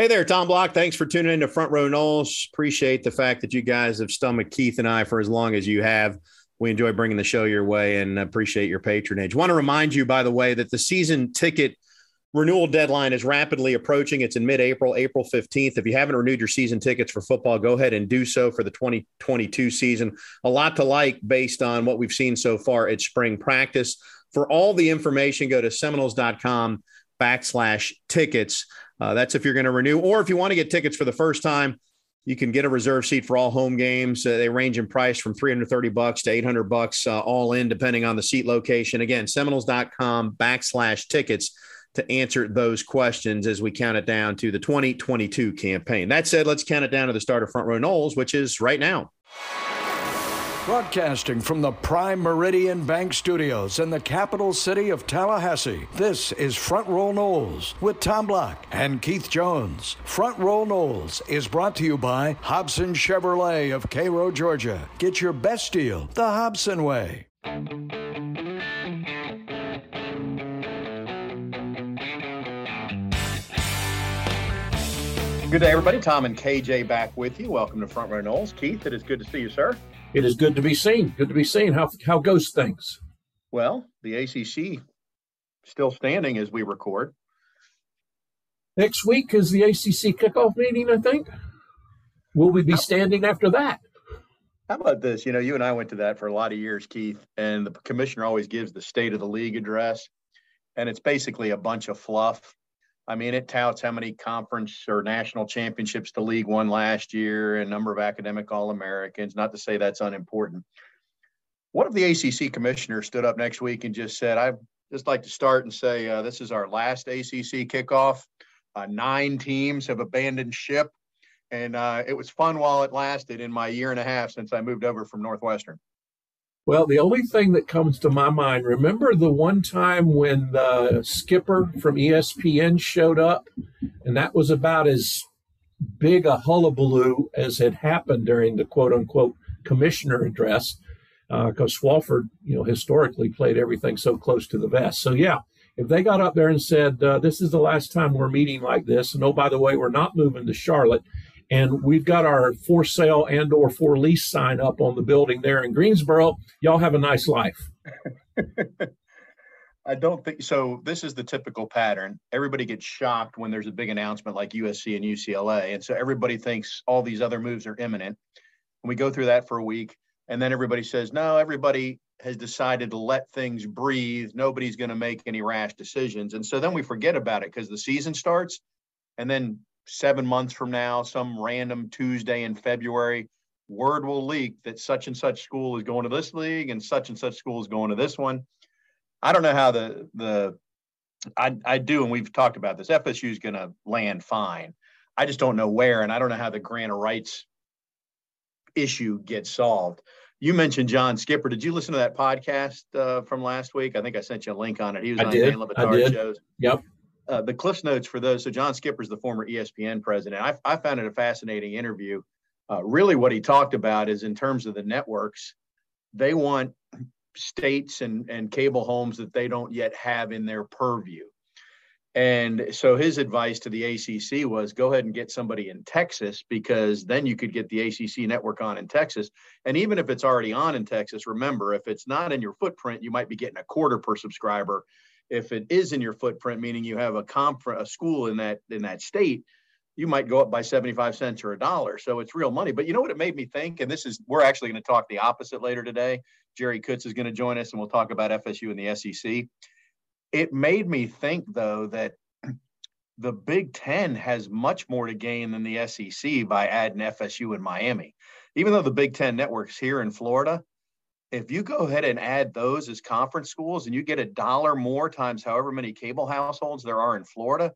Hey there, Tom Block. Thanks for tuning in to Front Row Noles. Appreciate the fact that you guys have stomached Keith and I for as long as you have. We enjoy bringing the show your way and appreciate your patronage. Want to remind you, by the way, that the season ticket renewal deadline is rapidly approaching. It's in mid April, April 15th. If you haven't renewed your season tickets for football, go ahead and do so for the 2022 season. A lot to like based on what we've seen so far at spring practice. For all the information, go to seminoles.com backslash tickets. Uh, that's if you're going to renew, or if you want to get tickets for the first time, you can get a reserve seat for all home games. Uh, they range in price from 330 bucks to 800 bucks, uh, all in, depending on the seat location. Again, Seminoles.com backslash tickets to answer those questions as we count it down to the 2022 campaign. That said, let's count it down to the start of Front Row Noles, which is right now. Broadcasting from the Prime Meridian Bank Studios in the capital city of Tallahassee, this is Front Row Noles with Tom Block and Keith Jones. Front Row Noles is brought to you by Hobson Chevrolet of Cairo, Georgia. Get your best deal the Hobson way. Good day, everybody. Tom and KJ back with you. Welcome to Front Row Noles. Keith, it is good to see you, sir. It is good to be seen. Good to be seen. How how goes things? Well, the ACC still standing as we record. Next week is the ACC kickoff meeting. I think. Will we be standing after that? How about this? You know, you and I went to that for a lot of years, Keith, and the commissioner always gives the State of the League address, and it's basically a bunch of fluff. I mean, it touts how many conference or national championships the league won last year and number of academic All Americans. Not to say that's unimportant. What if the ACC commissioner stood up next week and just said, I'd just like to start and say, uh, this is our last ACC kickoff. Uh, nine teams have abandoned ship. And uh, it was fun while it lasted in my year and a half since I moved over from Northwestern. Well, the only thing that comes to my mind, remember the one time when the skipper from ESPN showed up, and that was about as big a hullabaloo as had happened during the quote unquote commissioner address, because uh, Swofford, you know, historically played everything so close to the vest. So, yeah, if they got up there and said, uh, This is the last time we're meeting like this, and oh, by the way, we're not moving to Charlotte, and we've got our for sale and or for lease sign up on the building there in Greensboro. Y'all have a nice life. I don't think so. This is the typical pattern. Everybody gets shocked when there's a big announcement like USC and UCLA. And so everybody thinks all these other moves are imminent. And we go through that for a week. And then everybody says, no, everybody has decided to let things breathe. Nobody's going to make any rash decisions. And so then we forget about it because the season starts. And then seven months from now, some random Tuesday in February, word will leak that such and such school is going to this league and such and such school is going to this one. I don't know how the the I I do, and we've talked about this. FSU is going to land fine. I just don't know where, and I don't know how the grant of rights issue gets solved. You mentioned John Skipper. Did you listen to that podcast uh, from last week? I think I sent you a link on it. He was I on did. Dan Le Batard shows. Yep uh, the Cliff Notes for those. So John Skipper is the former ESPN president. I, I found it a fascinating interview. Uh, really, what he talked about is in terms of the networks, they want states and, and cable homes that they don't yet have in their purview. And so his advice to the ACC was go ahead and get somebody in Texas because then you could get the ACC network on in Texas. And even if it's already on in Texas, remember, if it's not in your footprint, you might be getting a quarter per subscriber if it is in your footprint, meaning you have a conference, a school in that in that state, you might go up by 75 cents or a dollar. So it's real money. But you know what it made me think? And this is we're actually going to talk the opposite later today. Jerry Kutz is going to join us and we'll talk about FSU and the SEC. It made me think though that the Big Ten has much more to gain than the SEC by adding FSU in Miami. Even though the Big Ten network's here in Florida, if you go ahead and add those as conference schools and you get a dollar more times however many cable households there are in Florida,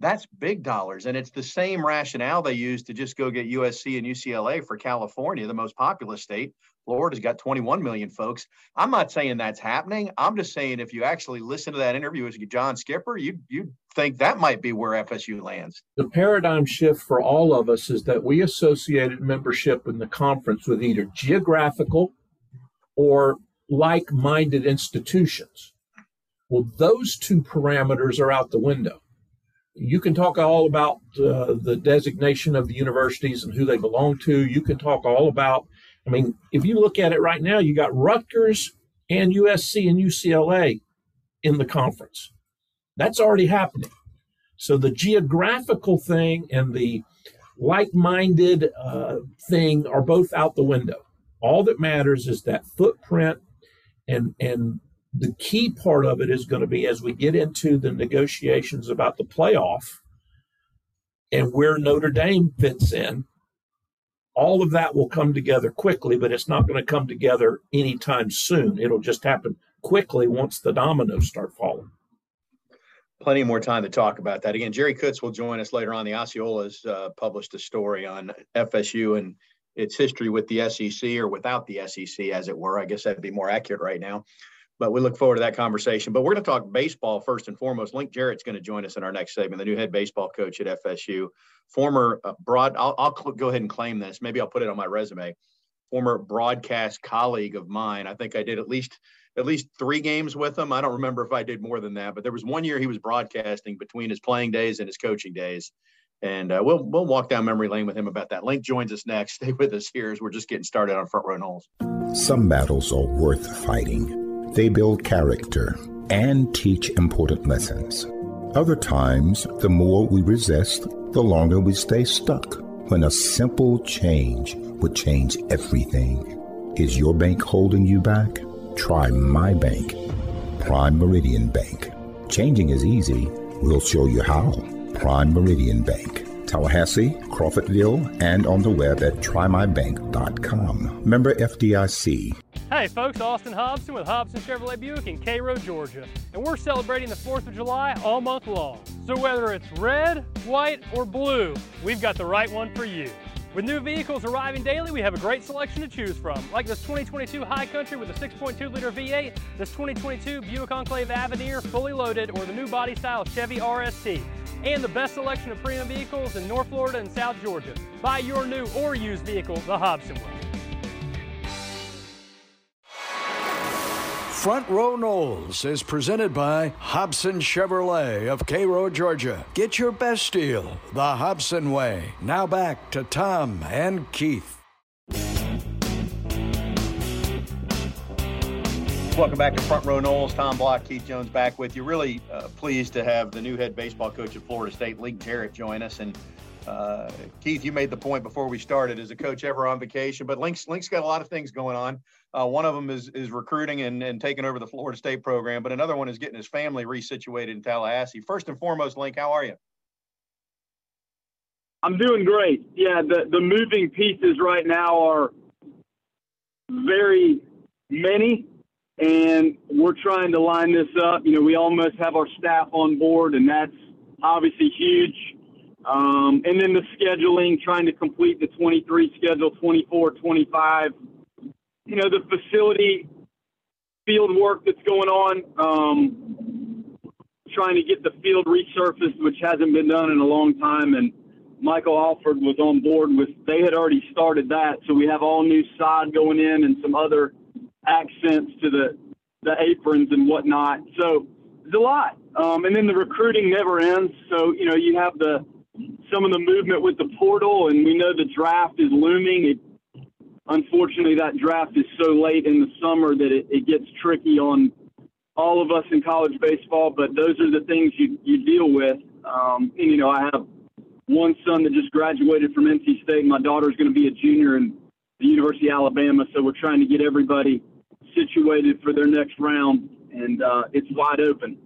that's big dollars. And it's the same rationale they use to just go get USC and UCLA for California, the most populous state. Florida's got 21 million folks. I'm not saying that's happening. I'm just saying if you actually listen to that interview with John Skipper, you you think that might be where FSU lands. The paradigm shift for all of us is that we associated membership in the conference with either geographical or like minded institutions. Well, those two parameters are out the window. you can talk all about uh, the designation of the universities and who they belong to. You can talk all about, I mean, if you look at it right now, you got Rutgers and USC and UCLA in the conference. That's already happening. So the geographical thing and the like minded uh, thing are both out the window. All that matters is that footprint and, and the key part of it is going to be as we get into the negotiations about the playoff and where Notre Dame fits in, all of that will come together quickly, but it's not going to come together anytime soon. It'll just happen quickly once the dominoes start falling. Plenty more time to talk about that. Again, Jerry Kutz will join us later on. The Osceolas uh, published a story on FSU and its history with the SEC or without the SEC, as it were. I guess that'd be more accurate right now but we look forward to that conversation. But we're going to talk baseball first and foremost. Link Jarrett's going to join us in our next segment, the new head baseball coach at FSU, former uh, broad. I'll, I'll go ahead and claim this. Maybe I'll put it on my resume. Former broadcast colleague of mine. I think I did at least at least three games with him. I don't remember if I did more than that, but there was one year he was broadcasting between his playing days and his coaching days. And uh, we'll we'll walk down memory lane with him about that. Link joins us next. Stay with us here as we're just getting started on Front Row Noles. Some battles are worth fighting they build character and teach important lessons. Other times, the more we resist, the longer we stay stuck. When a simple change would change everything. Is your bank holding you back? Try my bank, Prime Meridian Bank. Changing is easy. We'll show you how. Prime Meridian Bank. Tallahassee, Crawfordville, and on the web at trymybank.com. Member FDIC. Hey folks, Austin Hobson with Hobson Chevrolet Buick in Cairo, Georgia. And we're celebrating the 4th of July all month long. So whether it's red, white, or blue, we've got the right one for you. With new vehicles arriving daily, we have a great selection to choose from, like this 2022 High Country with a 6.2 liter V8, this 2022 Buick Enclave Avenir fully loaded, or the new body style Chevy RST, and the best selection of premium vehicles in North Florida and South Georgia. Buy your new or used vehicle the Hobson way. Front Row Noles is presented by Hobson Chevrolet of Cairo, Georgia. Get your best deal the Hobson way. Now back to Tom and Keith. Welcome back to Front Row Noles. Tom Block, Keith Jones back with you. Really uh, pleased to have the new head baseball coach at Florida State, Link Jarrett, join us. And uh, Keith, you made the point before we started: is a coach ever on vacation? But Link's Link's got a lot of things going on. Uh, one of them is is recruiting and, and taking over the Florida State program, but another one is getting his family resituated in Tallahassee. First and foremost, Link, how are you? I'm doing great. Yeah, the the moving pieces right now are very many, and we're trying to line this up. You know, we almost have our staff on board, and that's obviously huge um, and then the scheduling, trying to complete the 23 schedule, 24, 25. You know, the facility field work that's going on, um, trying to get the field resurfaced, which hasn't been done in a long time. And Michael Alford was on board with, they had already started that. So we have all new sod going in and some other accents to the, the aprons and whatnot. So it's a lot. Um, and then the recruiting never ends. So, you know, you have the, some of the movement with the portal, and we know the draft is looming. It, unfortunately, that draft is so late in the summer that it, it gets tricky on all of us in college baseball. But those are the things you you deal with. Um, and you know, I have one son that just graduated from NC State. My daughter is going to be a junior in the University of Alabama, so we're trying to get everybody situated for their next round, and uh, it's wide open.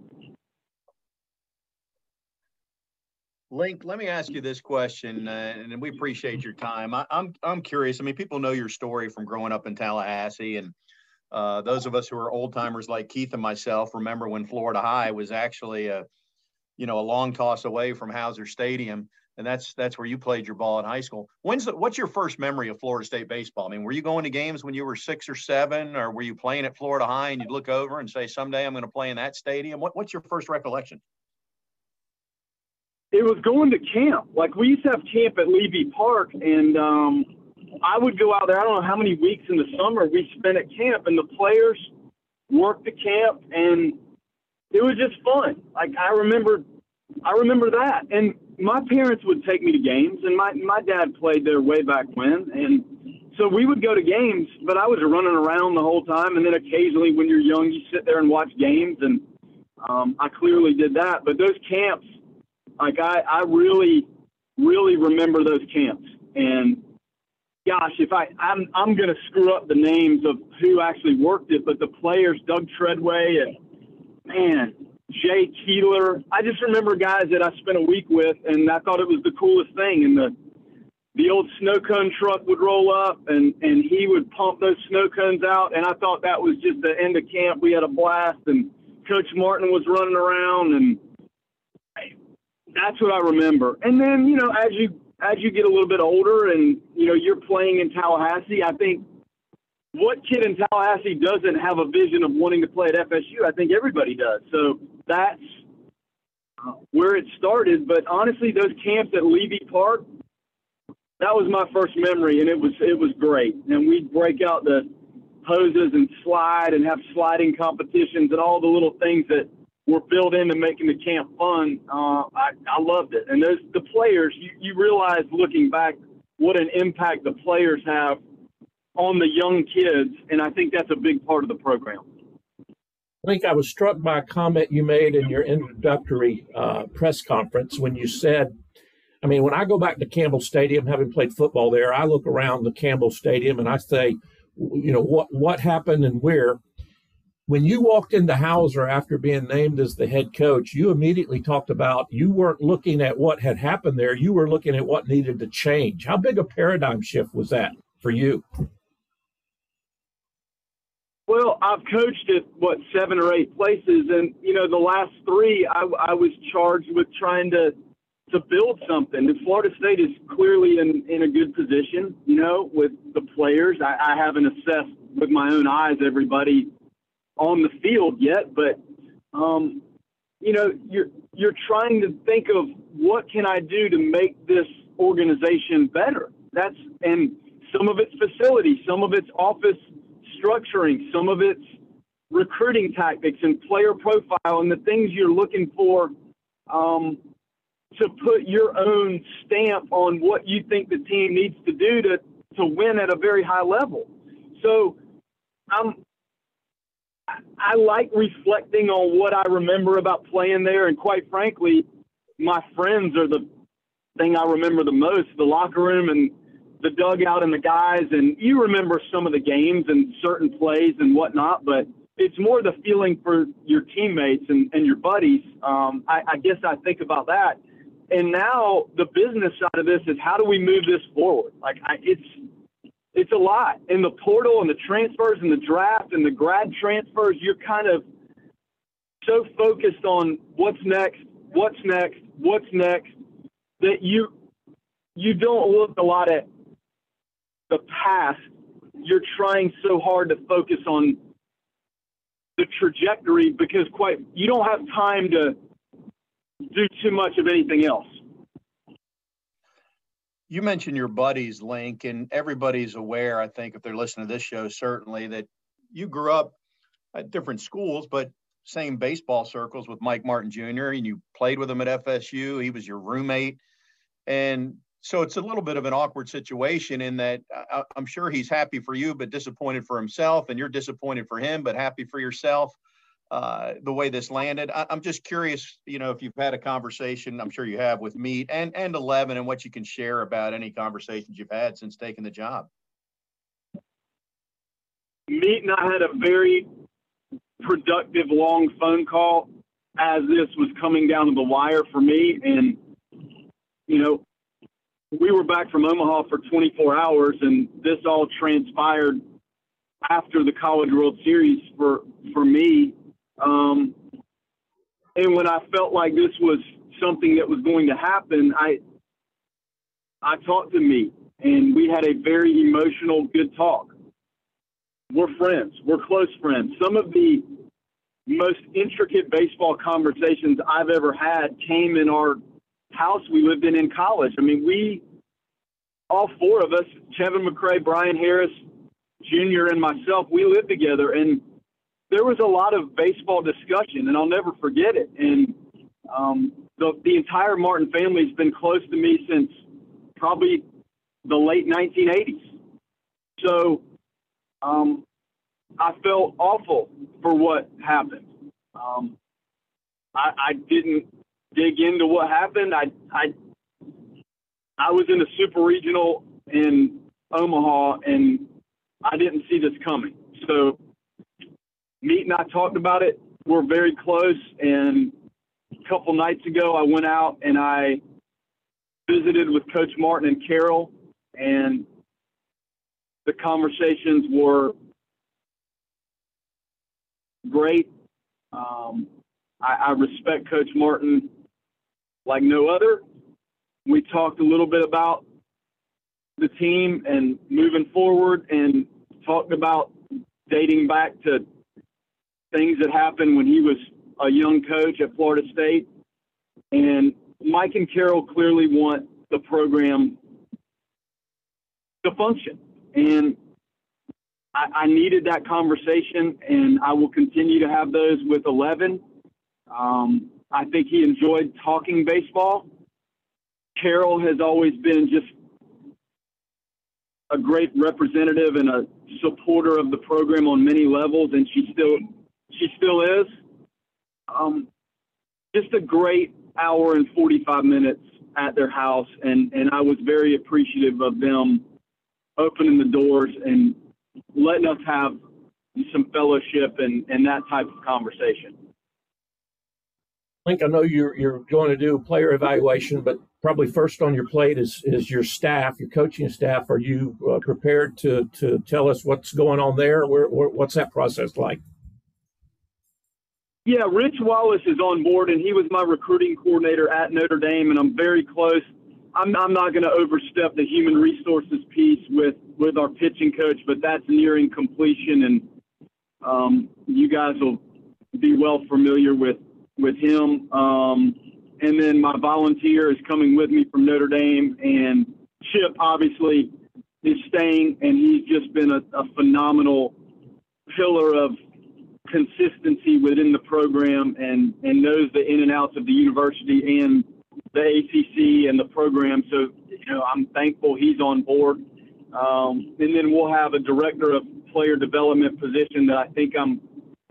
Link, let me ask you this question, uh, and we appreciate your time. I, am I'm, I'm curious. I mean, people know your story from growing up in Tallahassee, and uh, those of us who are old timers like Keith and myself remember when Florida High was actually a, you know, a long toss away from Howser Stadium, and that's that's where you played your ball in high school. When's the, what's your first memory of Florida State baseball? I mean, were you going to games when you were six or seven, or were you playing at Florida High and you'd look over and say, someday I'm going to play in that stadium? What, what's your first recollection? It was going to camp. Like we used to have camp at Levy Park, and um, I would go out there. I don't know how many weeks in the summer we spent at camp, and the players worked the camp, and it was just fun. Like I remember I remember that. And my parents would take me to games, and my my dad played there way back when, and so we would go to games. But I was running around the whole time, and then occasionally, when you're young, you sit there and watch games, and um, I clearly did that. But those camps, like I, I really, really remember those camps, and gosh, if I I'm I'm gonna screw up the names of who actually worked it, but the players, Doug Treadway and man, Jay Keeler. I just remember guys that I spent a week with, and I thought it was the coolest thing. And the the old snow cone truck would roll up, and and he would pump those snow cones out, and I thought that was just the end of camp. We had a blast, and Coach Martin was running around, and that's what I remember. And then you know, as you as you get a little bit older, and you know, you're playing in Tallahassee, I think what kid in Tallahassee doesn't have a vision of wanting to play at FSU? I think everybody does. So that's uh, where it started. But honestly, those camps at Levy Park, that was my first memory, and it was it was great. And we'd break out the hoses and slide and have sliding competitions and all the little things that were built into making the camp fun. Uh, I, I loved it. And those the players, you, you realize looking back what an impact the players have on the young kids, and I think that's a big part of the program. I think I was struck by a comment you made in your introductory uh, press conference when you said, I mean, when I go back to Campbell Stadium, having played football there, I look around the Campbell Stadium and I say, you know, what what happened and where. When you walked into Howser after being named as the head coach, you immediately talked about you weren't looking at what had happened there. You were looking at what needed to change. How big a paradigm shift was that for you? Well, I've coached at what seven or eight places, and you know the last three, I, I was charged with trying to to build something. And Florida State is clearly in in a good position, you know, with the players. I, I haven't assessed with my own eyes everybody on the field yet, but um, you know, you're you're trying to think of what can I do to make this organization better. That's and some of it's facility, some of it's office structuring, some of it's recruiting tactics and player profile and the things you're looking for um, to put your own stamp on what you think the team needs to do to, to win at a very high level. So I'm, I like reflecting on what I remember about playing there. And quite frankly, my friends are the thing I remember the most the locker room and the dugout and the guys, and you remember some of the games and certain plays and whatnot, but it's more the feeling for your teammates and, and your buddies. Um, I, I guess I think about that. And now the business side of this is how do we move this forward? Like I, it's it's a lot in the portal and the transfers and the draft and the grad transfers. You're kind of so focused on what's next, what's next, what's next that you you don't look a lot at the past, you're trying so hard to focus on the trajectory because quite you don't have time to do too much of anything else. You mentioned your buddies, Link, and everybody's aware, I think, if they're listening to this show, certainly that you grew up at different schools, but same baseball circles with Mike Martin Jr. and you played with him at FSU. He was your roommate. And so it's a little bit of an awkward situation in that uh, uh, I, am sure he's happy for you, but disappointed for himself, and you're disappointed for him, but happy for yourself. Uh, the way this landed, I, am just curious, you know, if you've had a conversation, I'm sure you have with Meat and and Eleven, and what you can share about any conversations you've had since taking the job. Meat and I had a very productive long phone call as this was coming down to the wire for me, and you know, we were back from Omaha for 24 hours, and this all transpired after the College World Series for for me. Um, and when I felt like this was something that was going to happen, I I talked to me, and we had a very emotional, good talk. We're friends. We're close friends. Some of the most intricate baseball conversations I've ever had came in our house we lived in in college. I mean, we, all four of us, Kevin McCrae, Brian Harris, Jr., and myself, we lived together. And there was a lot of baseball discussion, and I'll never forget it. And um, the, the entire Martin family has been close to me since probably the late 1980s. So um, I felt awful for what happened. Um, I, I didn't dig into what happened. I, I, I was in a super regional in Omaha and I didn't see this coming. So Meat and I talked about it. We're very close. And a couple nights ago, I went out and I visited with Coach Martin and Carol, and the conversations were great. Um, I, I respect Coach Martin like no other. We talked a little bit about the team and moving forward and talked about dating back to things that happened when he was a young coach at Florida State. And Mike and Carol clearly want the program to function. And I, I needed that conversation, and I will continue to have those with 11. Um, I think he enjoyed talking baseball. Carol has always been just a great representative and a supporter of the program on many levels, and she still she still is. Um, just a great hour and 45 minutes at their house, and, and I was very appreciative of them opening the doors and letting us have some fellowship and, and that type of conversation. Link, I know you're you're going to do player evaluation, but probably first on your plate is is your staff, your coaching staff. Are you uh, prepared to to tell us what's going on there? Where, where, what's that process like? Yeah, Rich Wallace is on board, and he was my recruiting coordinator at Notre Dame, and I'm very close. I'm, I'm not going to overstep the human resources piece with, with our pitching coach, but that's nearing completion, and um, you guys will be well familiar with with him. Um, and then my volunteer is coming with me from Notre Dame, and Chip obviously is staying, and he's just been a, a phenomenal pillar of consistency within the program and, and knows the in and outs of the university and the ACC and the program. So, you know, I'm thankful he's on board. Um, and then we'll have a director of player development position that I think I'm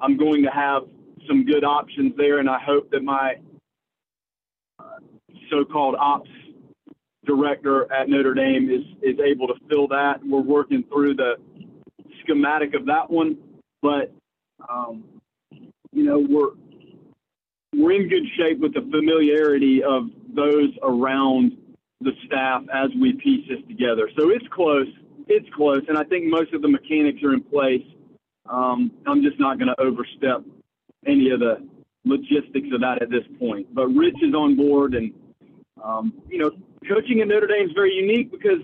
I'm going to have some good options there, and I hope that my uh, so-called ops director at Notre Dame is is able to fill that. We're working through the schematic of that one, but um, you know, we're we're in good shape with the familiarity of those around the staff as we piece this together. So it's close. It's close, and I think most of the mechanics are in place. Um, I'm just not going to overstep any of the logistics of that at this point. But Rich is on board, and um, you know, coaching at Notre Dame is very unique because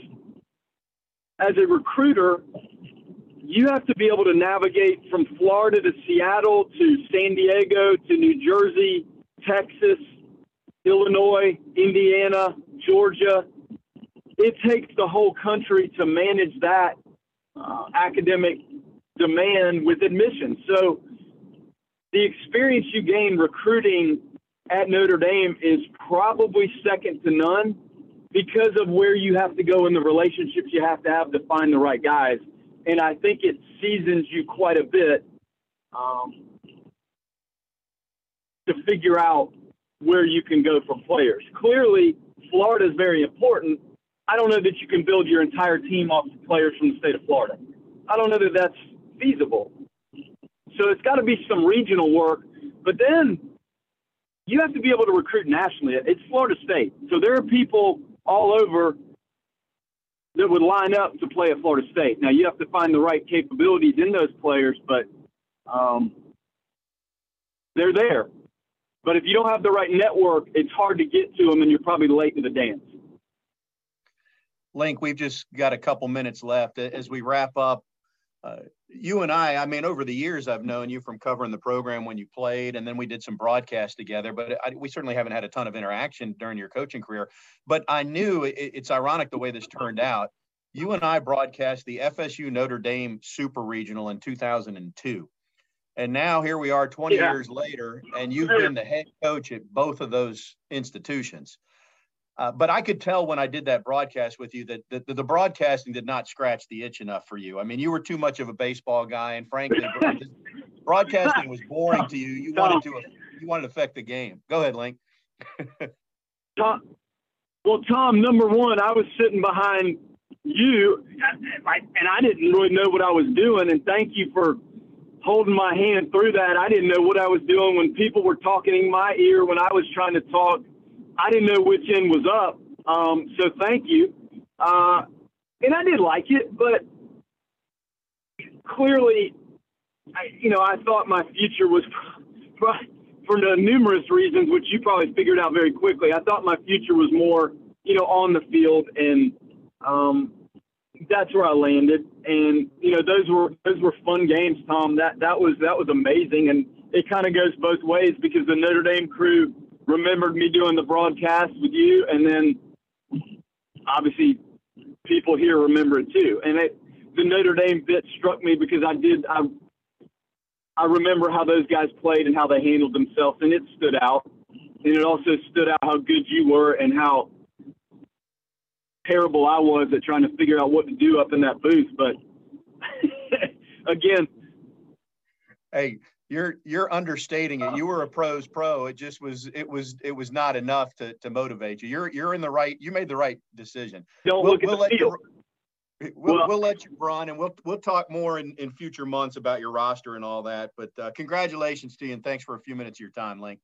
as a recruiter, you have to be able to navigate from Florida to Seattle to San Diego to New Jersey, Texas, Illinois, Indiana, Georgia. It takes the whole country to manage that uh, academic demand with admission. So the experience you gain recruiting at Notre Dame is probably second to none because of where you have to go and the relationships you have to have to find the right guys and I think it seasons you quite a bit um, to figure out where you can go for players. Clearly, Florida is very important. I don't know that you can build your entire team off of players from the state of Florida. I don't know that that's feasible. So it's got to be some regional work, but then you have to be able to recruit nationally. It's Florida State, so there are people all over that would line up to play at Florida State. Now you have to find the right capabilities in those players, but um, they're there. But if you don't have the right network, it's hard to get to them, and you're probably late to the dance. Link, we've just got a couple minutes left. As we wrap up, uh, you and I, I mean, over the years, I've known you from covering the program when you played, and then we did some broadcasts together. But I, we certainly haven't had a ton of interaction during your coaching career. But I knew it, it's ironic the way this turned out. You and I broadcast the FSU Notre Dame Super Regional in 2002. And now here we are 20 yeah. years later, and you've been the head coach at both of those institutions. Uh, but I could tell when I did that broadcast with you that, that, the broadcasting did not scratch the itch enough for you. I mean, you were too much of a baseball guy, and frankly, broadcasting was boring to you. You wanted to you wanted to affect the game. Go ahead, Link. Tom, well, Tom, number one, I was sitting behind you, and I didn't really know what I was doing. And thank you for holding my hand through that. I didn't know what I was doing when people were talking in my ear when I was trying to talk. I didn't know which end was up. Um, so thank you. Uh, and I did like it, but clearly, I, you know, I thought my future was for the numerous reasons, which you probably figured out very quickly. I thought my future was more, you know, on the field, and um, that's where I landed. And you know, those were those were fun games, Tom. That that was that was amazing, and it kind of goes both ways because the Notre Dame crew remembered me doing the broadcast with you, and then obviously people here remember it too. And it, the Notre Dame bit struck me because I did I I remember how those guys played and how they handled themselves, and it stood out. And it also stood out how good you were and how terrible I was at trying to figure out what to do up in that booth. But again, hey, you're you're understating it. You were a pros pro. It just was it was it was not enough to to motivate you. You're you're in the right. You made the right decision. Don't we'll, look at we'll the field. You, we'll, well, we'll let you run and we'll we'll talk more in, in future months about your roster and all that. But uh, congratulations to you and thanks for a few minutes of your time, Link.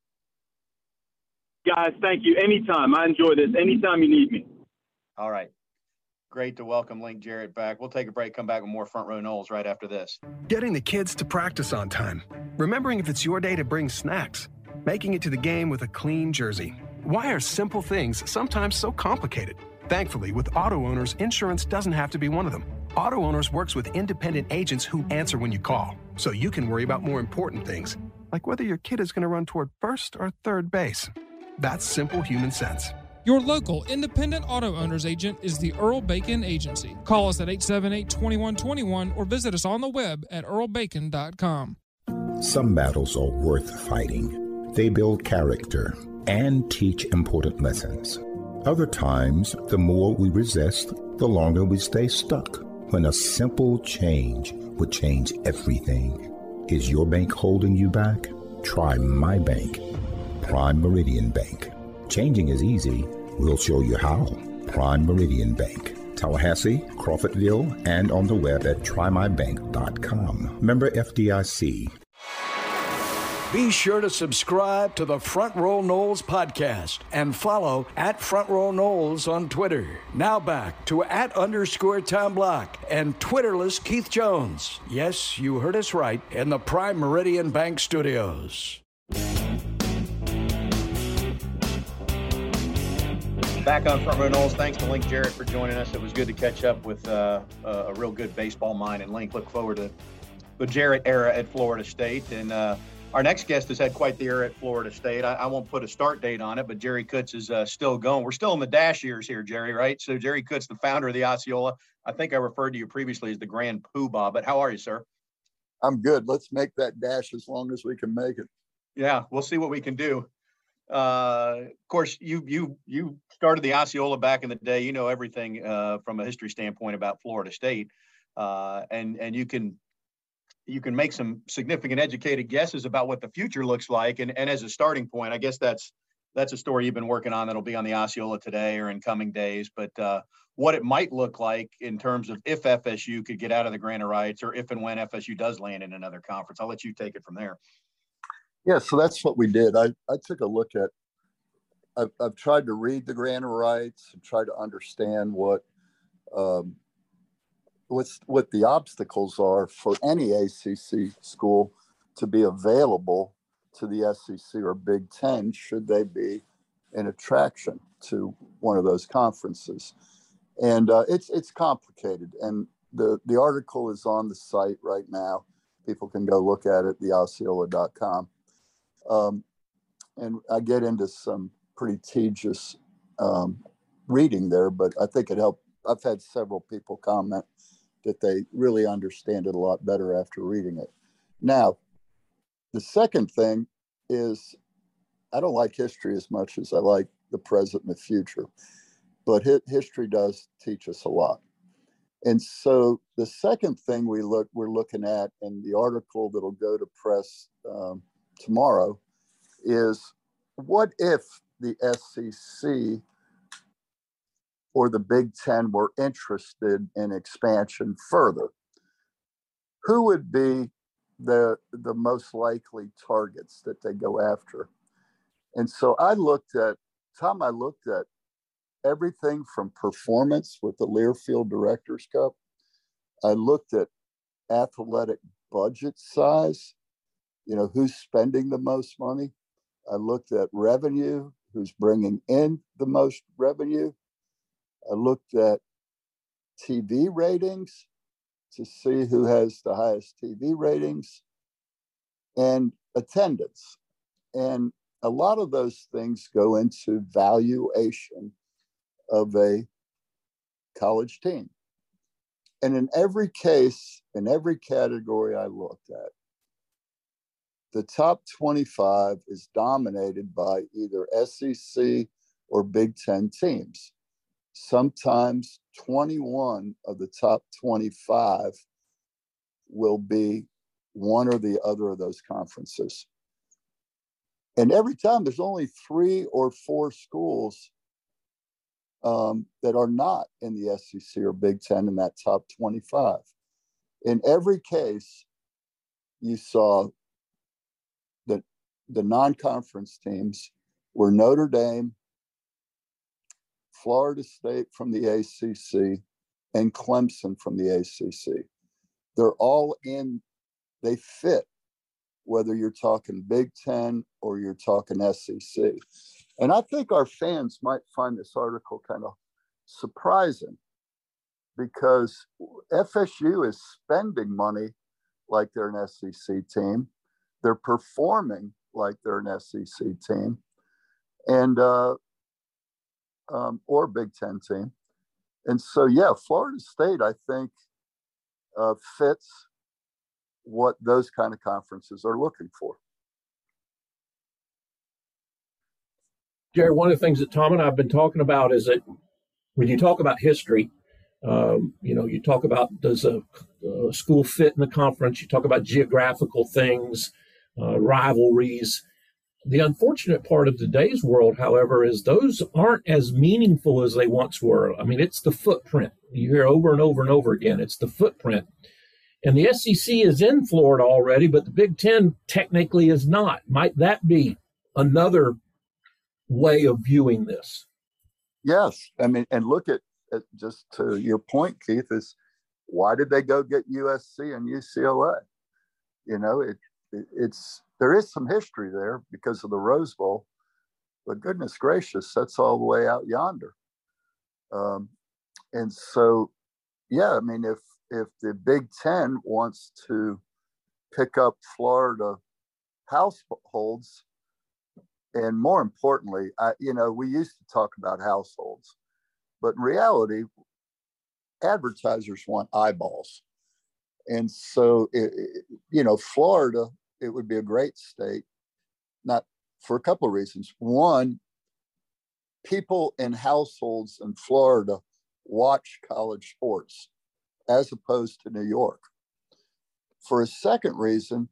Guys, thank you. Anytime. I enjoy this. Anytime you need me. All right. Great to welcome Link Jarrett back. We'll take a break, come back with more front row Noles right after this. Getting the kids to practice on time. Remembering if it's your day to bring snacks. Making it to the game with a clean jersey. Why are simple things sometimes so complicated? Thankfully, with auto owners, insurance doesn't have to be one of them. Auto Owners works with independent agents who answer when you call, so you can worry about more important things, like whether your kid is going to run toward first or third base. That's simple human sense. Your local independent auto owners agent is the Earl Bacon Agency. Call us at 878 2121 or visit us on the web at earlbacon.com. Some battles are worth fighting, they build character and teach important lessons. Other times, the more we resist, the longer we stay stuck. When a simple change would change everything. Is your bank holding you back? Try my bank, Prime Meridian Bank. Changing is easy. We'll show you how. Prime Meridian Bank. Tallahassee, Crawfordville, and on the web at trymybank.com. Member FDIC. Be sure to subscribe to the Front Row Noles podcast and follow at Front Row Noles on Twitter. Now back to at underscore Tom Block and Twitterless Keith Jones. Yes, you heard us right in the Prime Meridian Bank Studios. Back on Front Row Noles. Thanks to Link Jarrett for joining us. It was good to catch up with uh, a real good baseball mind. And Link, look forward to the Jarrett era at Florida State. And uh, our next guest has had quite the era at Florida State. I, I won't put a start date on it, but Jerry Kutz is uh, still going. We're still in the dash years here, Jerry, right? So Jerry Kutz, the founder of the Osceola. I think I referred to you previously as the Grand Poobah, but how are you, sir? I'm good. Let's make that dash as long as we can make it. Yeah, we'll see what we can do. Uh, of course, you you you started the Osceola back in the day. You know everything uh, from a history standpoint about Florida State, uh, and and you can you can make some significant educated guesses about what the future looks like. And and as a starting point, I guess that's that's a story you've been working on that'll be on the Osceola today or in coming days. But uh, what it might look like in terms of if FSU could get out of the grant of rights, or if and when FSU does land in another conference. I'll let you take it from there. Yeah, so that's what we did. I, I took a look at, I've, I've tried to read the grant of rights and try to understand what, um, what's, what the obstacles are for any ACC school to be available to the SEC or Big Ten should they be an attraction to one of those conferences. And uh, it's, it's complicated. And the, the article is on the site right now. People can go look at it, theosceola.com um, and I get into some pretty tedious um, reading there, but I think it helped. I've had several people comment that they really understand it a lot better after reading it. Now, the second thing is I don't like history as much as I like the present and the future, but history does teach us a lot. And so the second thing we look we're looking at in the article that'll go to press um, tomorrow is what if the SEC or the Big Ten were interested in expansion further? Who would be the the most likely targets that they go after? And so I looked at Tom. I looked at everything from performance with the Learfield Directors Cup. I looked at athletic budget size, you know, who's spending the most money. I looked at revenue, who's bringing in the most revenue. I looked at TV ratings to see who has the highest TV ratings and attendance. And a lot of those things go into valuation of a college team. And in every case, in every category I looked at, the top 25 is dominated by either SEC or Big Ten teams. Sometimes 21 of the top 25 will be one or the other of those conferences. And every time there's only three or four schools um, that are not in the SEC or Big Ten in that top 25. In every case, you saw the non conference teams were Notre Dame, Florida State from the ACC, and Clemson from the ACC. They're all in, they fit, whether you're talking Big Ten or you're talking SEC. And I think our fans might find this article kind of surprising because FSU is spending money like they're an SEC team. They're performing like they're an SEC team, and uh, um, or Big Ten team. And so, yeah, Florida State, I think, uh, fits what those kind of conferences are looking for. Jerry, one of the things that Tom and I have been talking about is that when you talk about history, um, you know, you talk about does a, a, school fit in the conference? You talk about geographical things, uh, rivalries. The unfortunate part of today's world, however, is those aren't as meaningful as they once were. I mean, it's the footprint. You hear over and over and over again. It's the footprint. And the SEC is in Florida already, but the Big Ten technically is not. Might that be another way of viewing this. Yes, I mean, and look at, at just to your point, Keith, is why did they go get USC and UCLA? You know, it, it's there is some history there because of the Rose Bowl, but goodness gracious, that's all the way out yonder. Um, and so, yeah, I mean, if if the Big Ten wants to pick up Florida households, and more importantly, I, you know, we used to talk about households, but in reality, advertisers want eyeballs. And so, it, it, you know, Florida, it would be a great state, not for a couple of reasons. One, people in households in Florida watch college sports as opposed to New York. For a second reason,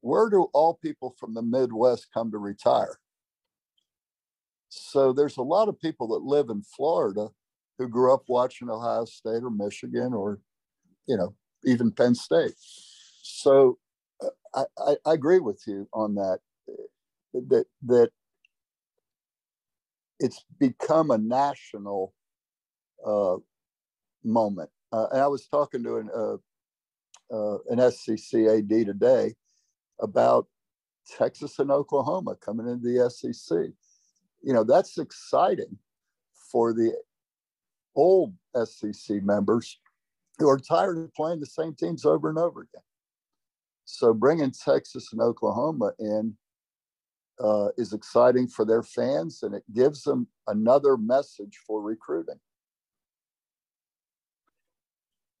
where do all people from the Midwest come to retire? So there's a lot of people that live in Florida who grew up watching Ohio State or Michigan or, you know, even Penn State. So uh, I, I, I agree with you on that. That that it's become a national uh, moment. Uh, and I was talking to an uh, uh an SEC AD today about Texas and Oklahoma coming into the SEC you know, that's exciting for the old SEC members who are tired of playing the same teams over and over again. So bringing Texas and Oklahoma in uh, is exciting for their fans, and it gives them another message for recruiting.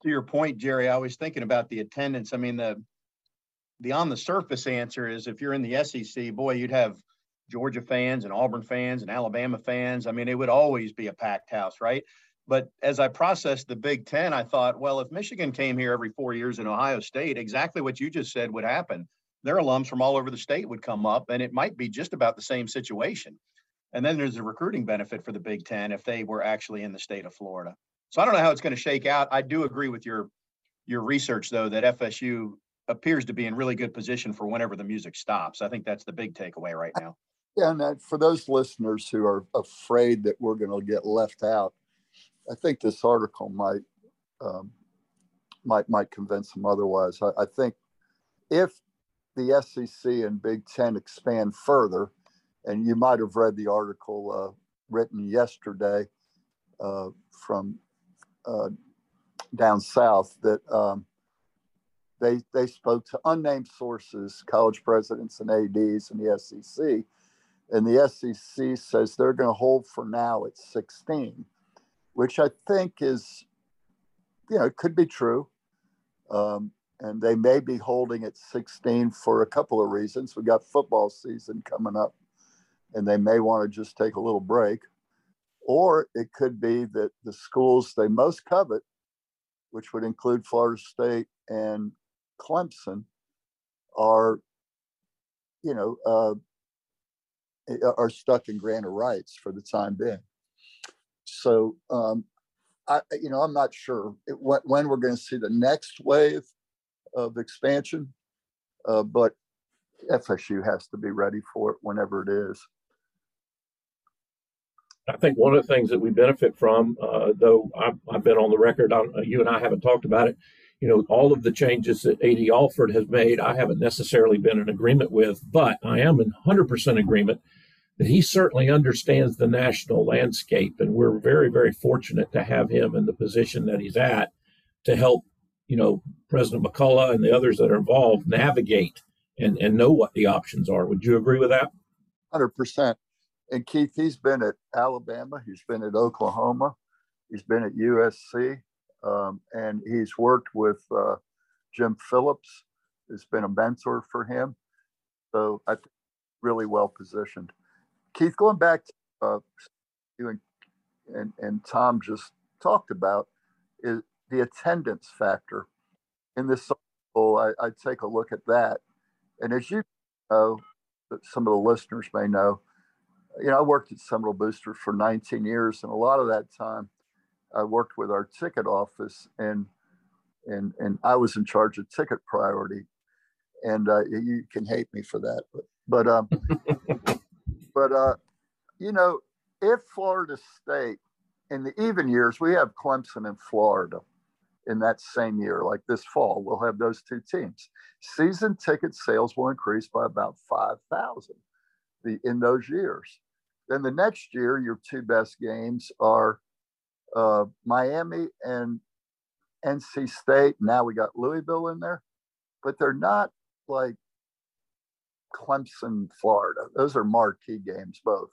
To your point, Jerry, I was thinking about the attendance. I mean, the the on the surface answer is if you're in the SEC, boy, you'd have Georgia fans and Auburn fans and Alabama fans. I mean, it would always be a packed house, right? But as I processed the Big Ten, I thought, well, if Michigan came here every four years in Ohio State, exactly what you just said would happen. Their alums from all over the state would come up, and it might be just about the same situation. And then there's a recruiting benefit for the Big Ten if they were actually in the state of Florida. So I don't know how it's going to shake out. I do agree with your your research, though, that FSU appears to be in really good position for whenever the music stops. I think that's the big takeaway right now. Yeah, and for those listeners who are afraid that we're going to get left out, I think this article might um, might might convince them otherwise. I, I, think if the SEC and Big Ten expand further, and you might have read the article uh, written yesterday uh, from uh, down south that um, they they spoke to unnamed sources, college presidents and ads, and the SEC, and the SEC says they're going to hold for now at 16, which I think is, you know, it could be true. Um, and they may be holding at 16 for a couple of reasons. We got football season coming up, and they may want to just take a little break. Or it could be that the schools they most covet, which would include Florida State and Clemson, are, you know, uh, are stuck in grant of rights for the time being. So, um, I, you know, I'm not sure it, when we're going to see the next wave of expansion, uh, but FSU has to be ready for it whenever it is. I think one of the things that we benefit from, uh, though I've, I've, been on the record, on, uh, you and I haven't talked about it. You know, all of the changes that AD Alford has made, I haven't necessarily been in agreement with, but I am in 100% agreement he certainly understands the national landscape. And we're very, very fortunate to have him in the position that he's at to help, you know, President McCullough and the others that are involved navigate and, and know what the options are. Would you agree with that? 100%. And Keith, he's been at Alabama, he's been at Oklahoma, he's been at USC, um, and he's worked with uh, Jim Phillips, who's been a mentor for him. So I think really well positioned. Keith, going back to uh, you and, and, and Tom just talked about is the attendance factor. In this article, I, I take a look at that. And as you know, some of the listeners may know, you know, I worked at Seminole Booster for 19 years, and a lot of that time I worked with our ticket office, and and and I was in charge of ticket priority. And uh, you can hate me for that, but but um, but uh, you know, if Florida State in the even years we have Clemson and Florida in that same year, like this fall, we'll have those two teams. Season ticket sales will increase by about five thousand in those years. Then the next year, your two best games are uh, Miami and NC State. Now we got Louisville in there, but they're not like Clemson, Florida. Those are marquee games, both.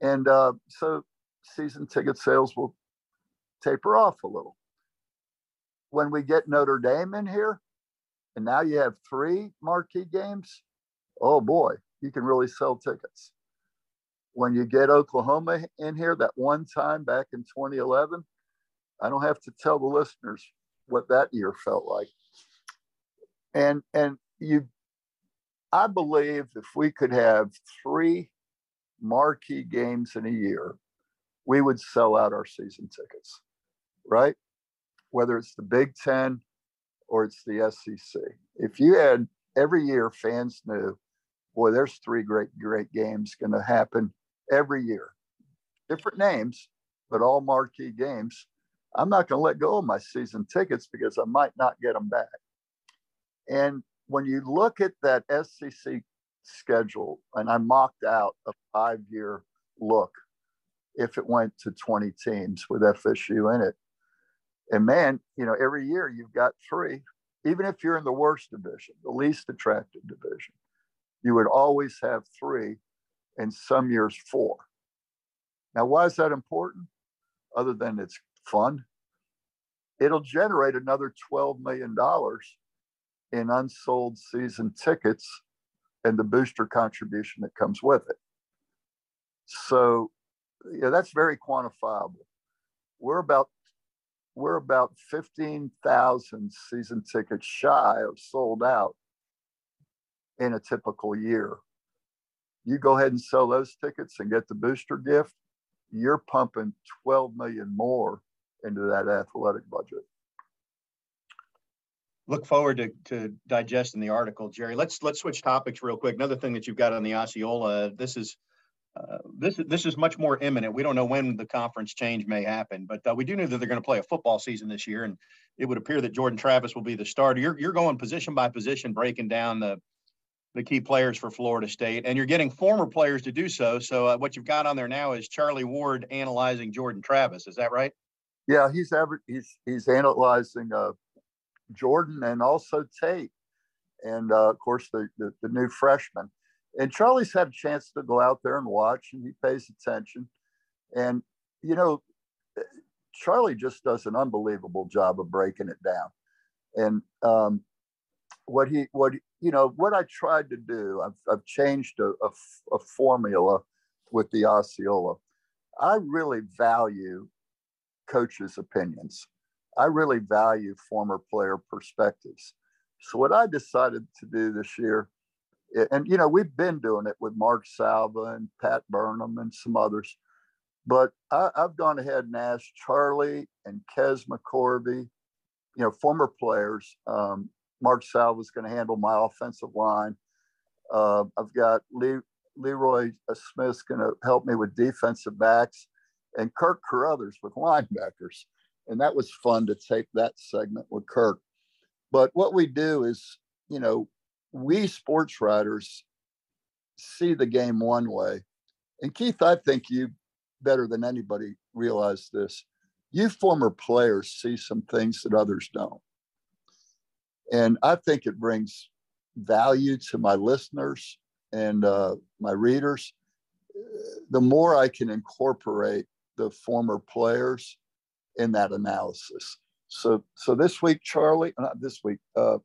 And uh, so season ticket sales will taper off a little. When we get Notre Dame in here, and now you have three marquee games, oh boy, you can really sell tickets when you get Oklahoma in here that one time back in 2011, I don't have to tell the listeners what that year felt like. And and you I believe if we could have three marquee games in a year, we would sell out our season tickets, right? Whether it's the Big Ten or it's the SEC. If you had every year fans knew, boy, there's three great, great games going to happen every year. Different names, but all marquee games. I'm not going to let go of my season tickets because I might not get them back. And when you look at that SEC schedule, and I mocked out a five year look if it went to 20 teams with FSU in it. And man, you know, every year you've got three, even if you're in the worst division, the least attractive division, you would always have three and some years four. Now, why is that important? Other than it's fun, it'll generate another $12 million in unsold season tickets and the booster contribution that comes with it. So, yeah, that's very quantifiable. We're about we're about 15,000 season tickets shy of sold out in a typical year. You go ahead and sell those tickets and get the booster gift, you're pumping 12 million more into that athletic budget. Look forward to, to digesting the article, Jerry. Let's let's switch topics real quick. Another thing that you've got on the Osceola, this is uh, this this is much more imminent. We don't know when the conference change may happen, but uh, we do know that they're going to play a football season this year, and it would appear that Jordan Travis will be the starter. You're you're going position by position, breaking down the the key players for Florida State, and you're getting former players to do so. So uh, what you've got on there now is Charlie Ward analyzing Jordan Travis. Is that right? Yeah, he's ever he's he's analyzing uh, Jordan and also Tate, and uh, of course the, the, the new freshman. And Charlie's had a chance to go out there and watch, and he pays attention. And you know, Charlie just does an unbelievable job of breaking it down. And um, what he what you know what I tried to do, I've, I've changed a, a, a formula with the Osceola. I really value coaches' opinions. I really value former player perspectives. So what I decided to do this year, and you know, we've been doing it with Mark Salva and Pat Burnham and some others, but I, have gone ahead and asked Charlie and Kez McCorvey, you know, former players. Um, Mark Salva is going to handle my offensive line. Uh, I've got Lee, Leroy Smith's going to help me with defensive backs, and Kirk Carruthers with linebackers and that was fun to take that segment with Kirk. But what we do is, you know, we sports writers see the game one way. And Keith, I think you better than anybody realize this. You former players see some things that others don't. And I think it brings value to my listeners and uh, my readers. The more I can incorporate the former players in that analysis. So, so this week, Charlie, not this week, uh,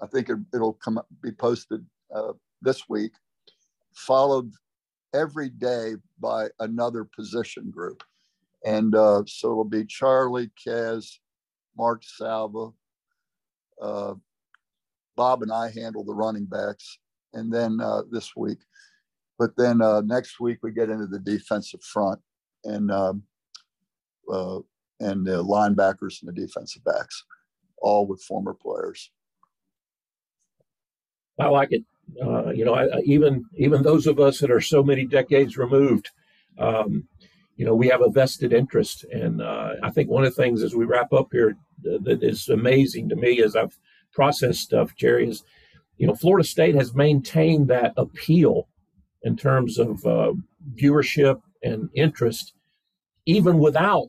I think it, will come be posted uh, this week, followed every day by another position group. And uh, so it'll be Charlie, Kez, Mark Salva, uh, Bob and I handle the running backs. And then uh, this week, but then uh, next week we get into the defensive front. And um, uh, and the linebackers and the defensive backs, all with former players. I like it. Uh, you know, I, even even those of us that are so many decades removed, um, you know, we have a vested interest. And uh, I think one of the things as we wrap up here that is amazing to me as I've processed stuff, Jerry, is you know, Florida State has maintained that appeal in terms of uh, viewership and interest, even without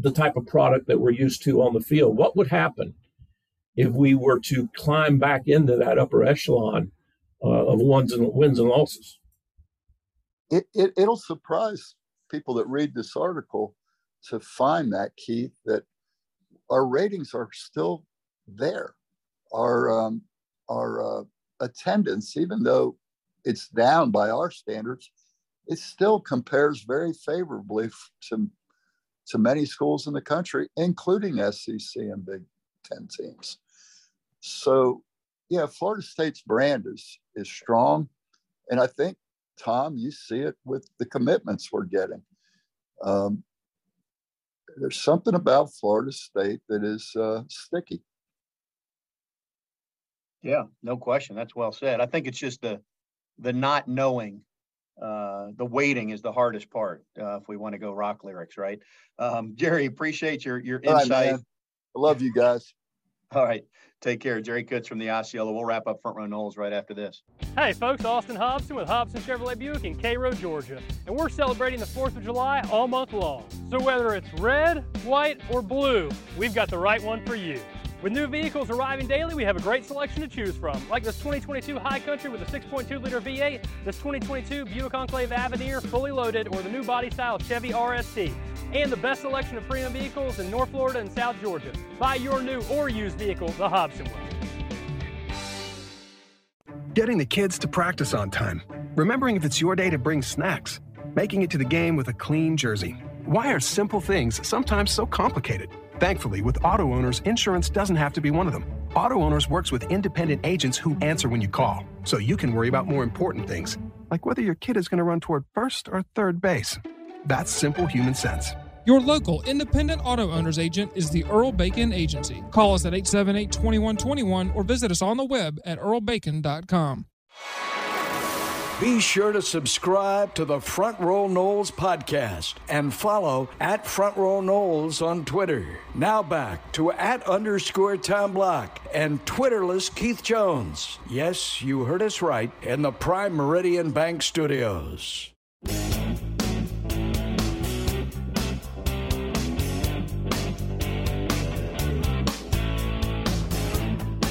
the type of product that we're used to on the field. What would happen if we were to climb back into that upper echelon uh, of wins and wins and losses? It, it it'll surprise people that read this article to find that Keith that our ratings are still there. Our um, our uh, attendance, even though it's down by our standards, it still compares very favorably to to many schools in the country, including SEC and Big Ten teams. So, yeah, Florida State's brand is is strong, and I think Tom, you see it with the commitments we're getting. Um, there's something about Florida State that is uh, sticky. Yeah, no question. That's well said. I think it's just the the not knowing uh, the waiting is the hardest part uh, if we want to go rock lyrics, right? Um, Jerry, appreciate your your insight. Right, I love you guys. All right. Take care. Jerry Kutz from the Osceola. We'll wrap up Front Row Noles right after this. Hey, folks. Austin Hobson with Hobson Chevrolet Buick in Cairo, Georgia. And we're celebrating the 4th of July all month long. So whether it's red, white, or blue, we've got the right one for you. With new vehicles arriving daily, we have a great selection to choose from, like this 2022 High Country with a 6.2-liter V8, this 2022 Buick Enclave Avenir fully loaded, or the new body style Chevy RST, and the best selection of premium vehicles in North Florida and South Georgia. Buy your new or used vehicle the Hobson way. getting the kids to practice on time, remembering if it's your day to bring snacks, making it to the game with a clean jersey. Why are simple things sometimes so complicated? Thankfully, with auto owners, insurance doesn't have to be one of them. Auto Owners works with independent agents who answer when you call, so you can worry about more important things, like whether your kid is going to run toward first or third base. That's simple human sense. Your local independent auto owners agent is the Earl Bacon Agency. Call us at 878 2121 or visit us on the web at earlbacon.com. Be sure to subscribe to the Front Row Noles podcast and follow at Front Row Noles on Twitter. Now back to at underscore Tom Block and Twitterless Keith Jones. Yes, you heard us right in the Prime Meridian Bank Studios.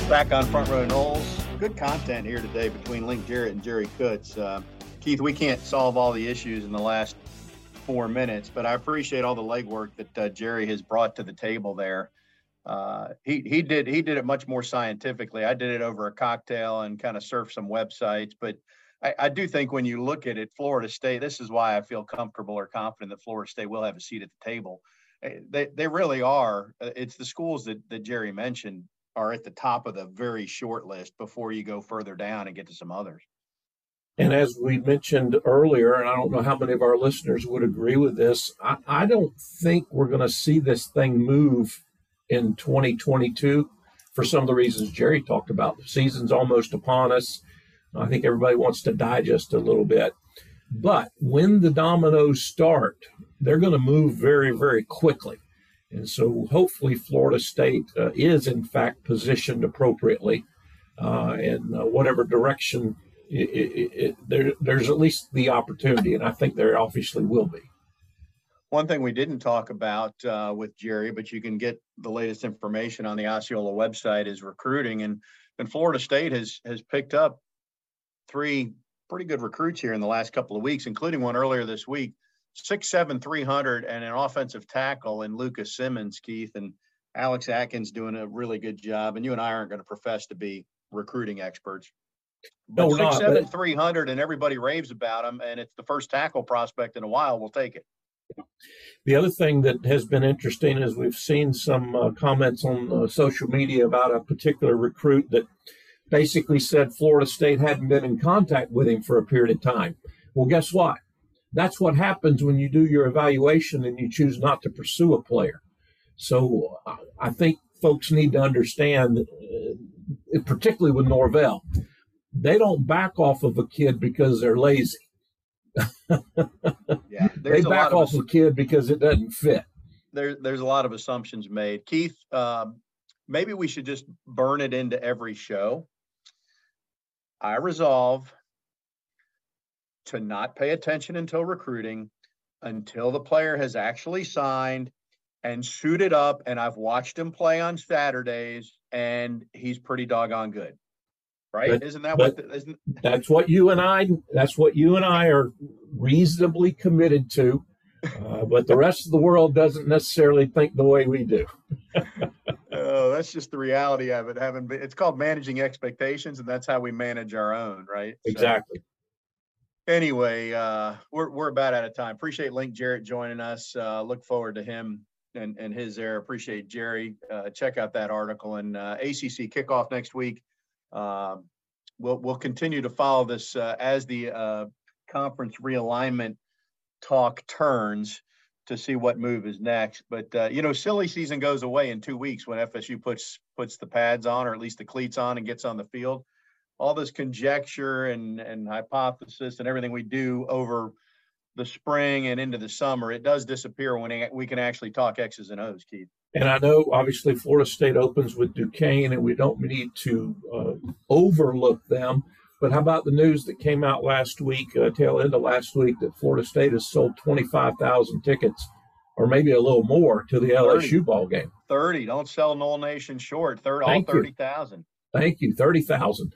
Back on Front Row Noles good content here today between Link Jarrett and Jerry Kutz. Uh, Keith, we can't solve all the issues in the last four minutes, but I appreciate all the legwork that uh, Jerry has brought to the table there. Uh, he he did he did it much more scientifically. I did it over a cocktail and kind of surfed some websites, but I, I, do think when you look at it, Florida State. This is why I feel comfortable or confident that Florida State will have a seat at the table. They they really are. Uh, it's the schools that that Jerry mentioned are at the top of the very short list before you go further down and get to some others. And as we mentioned earlier, and I don't know how many of our listeners would agree with this, I, I don't think we're going to see this thing move in 2022 for some of the reasons Jerry talked about. The season's almost upon us. I think everybody wants to digest a little bit. But when the dominoes start, they're going to move very, very quickly. And so hopefully Florida State uh, is in fact positioned appropriately uh, in uh, whatever direction it, it, it, there, there's at least the opportunity. And I think there obviously will be. One thing we didn't talk about uh, with Jerry, but you can get the latest information on the Osceola website is recruiting. And, and Florida State has, has picked up three pretty good recruits here in the last couple of weeks, including one earlier this week six seven three hundred and an offensive tackle in Lucas Simmons, Keith and Alex Atkins doing a really good job. And you and I aren't going to profess to be recruiting experts. But no, six seven three hundred and everybody raves about him, and it's the first tackle prospect in a while. We'll take it. The other thing that has been interesting is we've seen some uh, comments on uh, social media about a particular recruit that basically said Florida State hadn't been in contact with him for a period of time. Well, guess what? That's what happens when you do your evaluation and you choose not to pursue a player. So I think folks need to understand, uh, particularly with Norvell, they don't back off of a kid because they're lazy. yeah, they back off of a kid because it doesn't fit. There, there's a lot of assumptions made. Keith, um, maybe we should just burn it into every show. I resolve to not pay attention until recruiting, until the player has actually signed and suited up. And I've watched him play on Saturdays, and he's pretty doggone good. Right? But, isn't that what? The, isn't that's what you and I? That's what you and I are reasonably committed to. Uh, but the rest of the world doesn't necessarily think the way we do. oh, that's just the reality of it. Having been, it's called managing expectations, and that's how we manage our own, right? Exactly. So, anyway, uh, we're we're about out of time. Appreciate Link Jarrett joining us. Uh, look forward to him and and his air. Appreciate Jerry. Uh, check out that article and uh, ACC kickoff next week. Um, we'll we'll continue to follow this uh, as the uh, conference realignment talk turns to see what move is next. But you know, silly season goes away in two weeks when FSU puts puts the pads on or at least the cleats on and gets on the field all this conjecture and, and hypothesis and everything we do over the spring and into the summer, it does disappear when we can actually talk X's and O's, Keith. And I know obviously Florida State opens with Duquesne, and we don't need to uh, overlook them. But how about the news that came out last week, uh, tail end of last week, that Florida State has sold 25,000 tickets, or maybe a little more, to the 30, LSU ball game? 30. Don't sell Nole Nation short. Third, all 30,000. Thank you. 30,000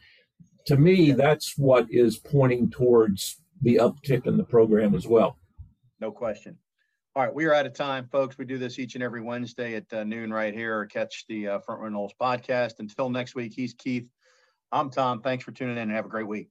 to me, that's what is pointing towards the uptick in the program as well. No question. All right, we are out of time, folks. We do this each and every Wednesday at uh, noon right here. Or catch the uh, Front Row Noles podcast. Until next week, he's Keith. I'm Tom. Thanks for tuning in and have a great week.